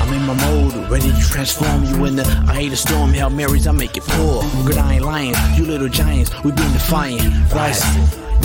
I'm in my mode, ready to transform you in the I hate a storm. Hail Marys, I make it pour. Good, I ain't lying. You little giants, we been defiant. Rising.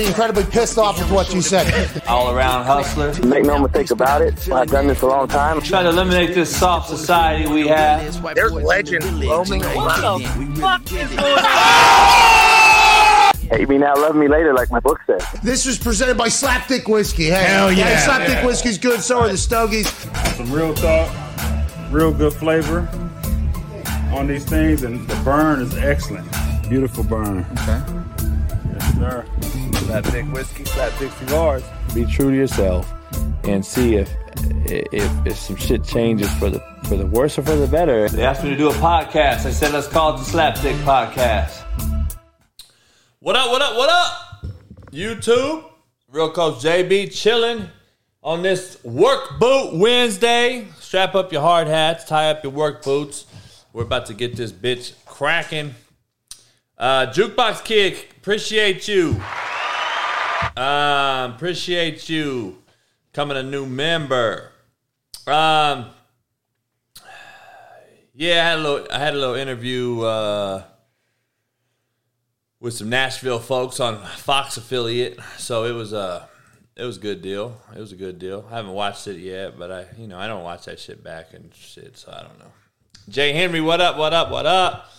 be incredibly pissed off with what you said. All around hustler. Make no mistake about it. I've done this a long time. Trying to eliminate this soft society we have. There's legend roaming around. Hate me now, love me later, like my book says. This was presented by Slapdick Whiskey. Hey, Hell yeah. Hey, Slapdick Whiskey's good, so are the Stogies. Some real talk, real good flavor on these things, and the burn is excellent. Beautiful burn. Okay. Yes, sir. Slapdick whiskey, slapdick cigars. Be true to yourself and see if if if some shit changes for the for the worse or for the better. They asked me to do a podcast. I said, let's call it the Slapdick Podcast. What up, what up, what up? YouTube, Real Coach JB chilling on this work boot Wednesday. Strap up your hard hats, tie up your work boots. We're about to get this bitch cracking. Uh, Jukebox Kid, appreciate you. Um, appreciate you coming a new member. Um, yeah, I had a little, I had a little interview uh, with some Nashville folks on Fox affiliate, so it was a it was a good deal. It was a good deal. I haven't watched it yet, but I you know I don't watch that shit back and shit, so I don't know. Jay Henry, what up? What up? What up?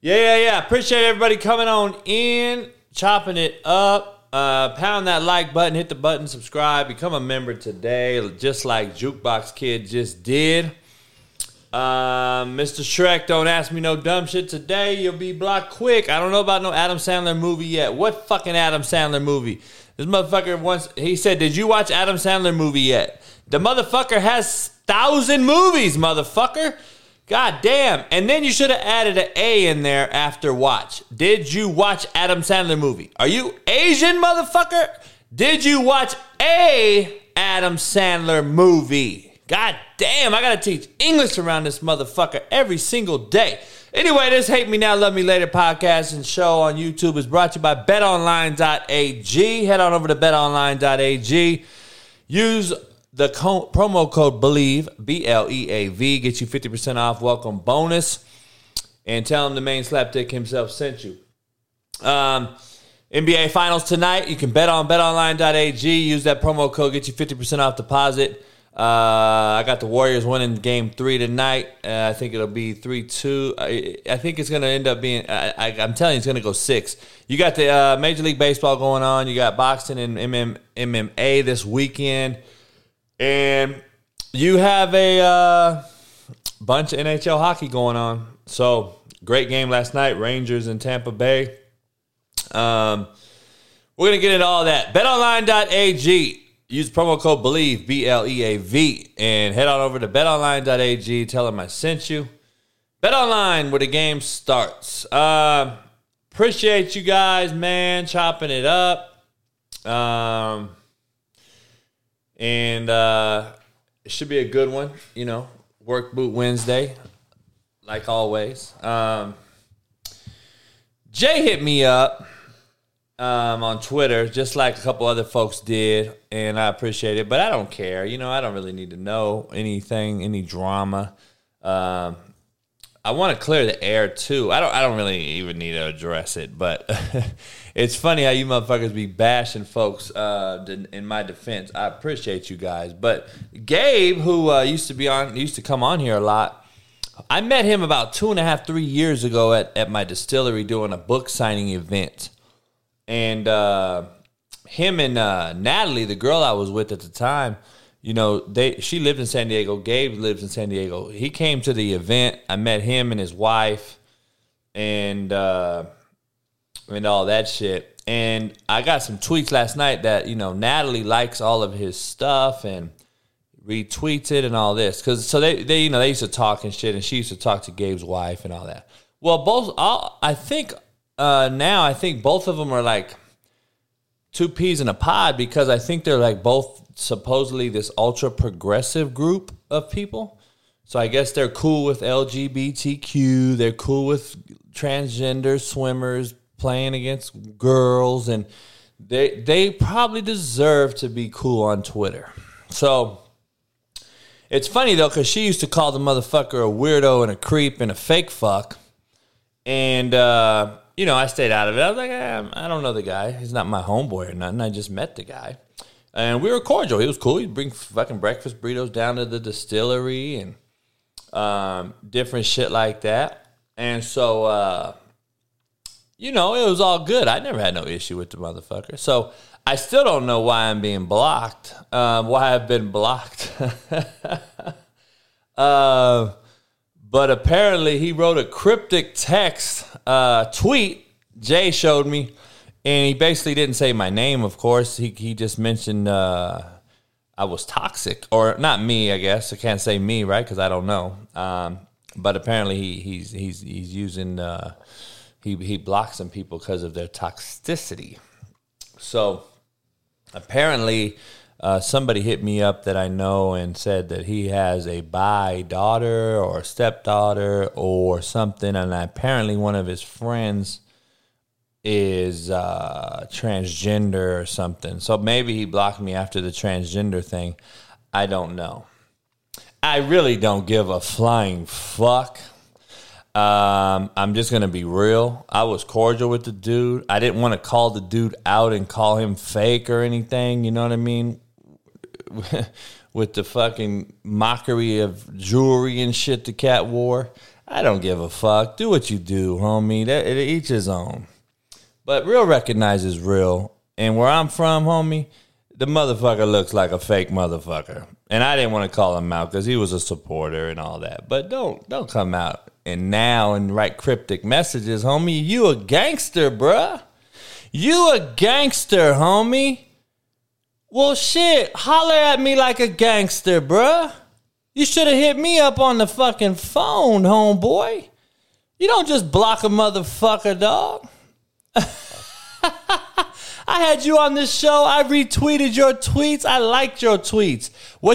Yeah, yeah, yeah. Appreciate everybody coming on in, chopping it up. Uh, pound that like button, hit the button, subscribe, become a member today, just like Jukebox Kid just did. Um, Mr. Shrek, don't ask me no dumb shit today. You'll be blocked quick. I don't know about no Adam Sandler movie yet. What fucking Adam Sandler movie? This motherfucker once he said, "Did you watch Adam Sandler movie yet?" The motherfucker has thousand movies, motherfucker. God damn. And then you should have added an A in there after watch. Did you watch Adam Sandler movie? Are you Asian, motherfucker? Did you watch a Adam Sandler movie? God damn, I gotta teach English around this motherfucker every single day. Anyway, this Hate Me Now, Love Me Later podcast and show on YouTube is brought to you by betonline.ag. Head on over to betonline.ag. Use the co- promo code BLEAV, B L E A V, gets you 50% off welcome bonus. And tell him the main slapdick himself sent you. Um, NBA Finals tonight. You can bet on betonline.ag. Use that promo code, get you 50% off deposit. Uh, I got the Warriors winning game three tonight. Uh, I think it'll be 3 2. I, I think it's going to end up being, I, I'm telling you, it's going to go six. You got the uh, Major League Baseball going on. You got boxing and MM, MMA this weekend. And you have a uh, bunch of NHL hockey going on. So, great game last night Rangers in Tampa Bay. Um, we're to get into all that. BetOnline.ag. Use promo code BLEAV, B L E A V, and head on over to betonline.ag. Tell them I sent you. BetOnline, where the game starts. Uh, appreciate you guys, man, chopping it up. Um, and uh, it should be a good one. You know, work boot Wednesday, like always. Um, Jay hit me up um, on Twitter, just like a couple other folks did, and I appreciate it. But I don't care. You know, I don't really need to know anything, any drama. Um, I want to clear the air too. I don't. I don't really even need to address it, but it's funny how you motherfuckers be bashing folks. Uh, in my defense, I appreciate you guys, but Gabe, who uh, used to be on, used to come on here a lot. I met him about two and a half, three years ago at, at my distillery doing a book signing event and uh, him and uh, Natalie, the girl I was with at the time, you know, they she lived in San Diego. Gabe lives in San Diego. He came to the event. I met him and his wife, and uh, and all that shit. And I got some tweets last night that you know Natalie likes all of his stuff and retweets it and all this because so they they you know they used to talk and shit, and she used to talk to Gabe's wife and all that. Well, both all, I think uh, now I think both of them are like two peas in a pod because I think they're like both supposedly this ultra progressive group of people. So I guess they're cool with LGBTQ. They're cool with transgender swimmers playing against girls, and they they probably deserve to be cool on Twitter. So it's funny though because she used to call the motherfucker a weirdo and a creep and a fake fuck, and uh, you know I stayed out of it. I was like, eh, I don't know the guy. He's not my homeboy or nothing. I just met the guy, and we were cordial. He was cool. He'd bring fucking breakfast burritos down to the distillery and um, different shit like that. And so, uh, you know, it was all good. I never had no issue with the motherfucker. So I still don't know why I'm being blocked. Um, why I've been blocked. uh, but apparently, he wrote a cryptic text uh, tweet. Jay showed me, and he basically didn't say my name. Of course, he he just mentioned uh, I was toxic, or not me. I guess I can't say me, right? Because I don't know. Um, but apparently, he he's he's he's using uh, he he blocks some people because of their toxicity. So apparently uh, somebody hit me up that I know and said that he has a bi daughter or stepdaughter or something, and apparently one of his friends is uh, transgender or something. So maybe he blocked me after the transgender thing. I don't know. I really don't give a flying fuck. Um, I'm just gonna be real. I was cordial with the dude. I didn't want to call the dude out and call him fake or anything. You know what I mean? with the fucking mockery of jewelry and shit the cat wore. I don't give a fuck. Do what you do, homie. That each his own. But real recognizes real. And where I'm from, homie, the motherfucker looks like a fake motherfucker. And I didn't want to call him out because he was a supporter and all that. But don't don't come out and now and write cryptic messages, homie. You a gangster, bruh. You a gangster, homie. Well, shit, holler at me like a gangster, bruh. You should have hit me up on the fucking phone, homeboy. You don't just block a motherfucker, dog. I had you on this show. I retweeted your tweets. I liked your tweets. What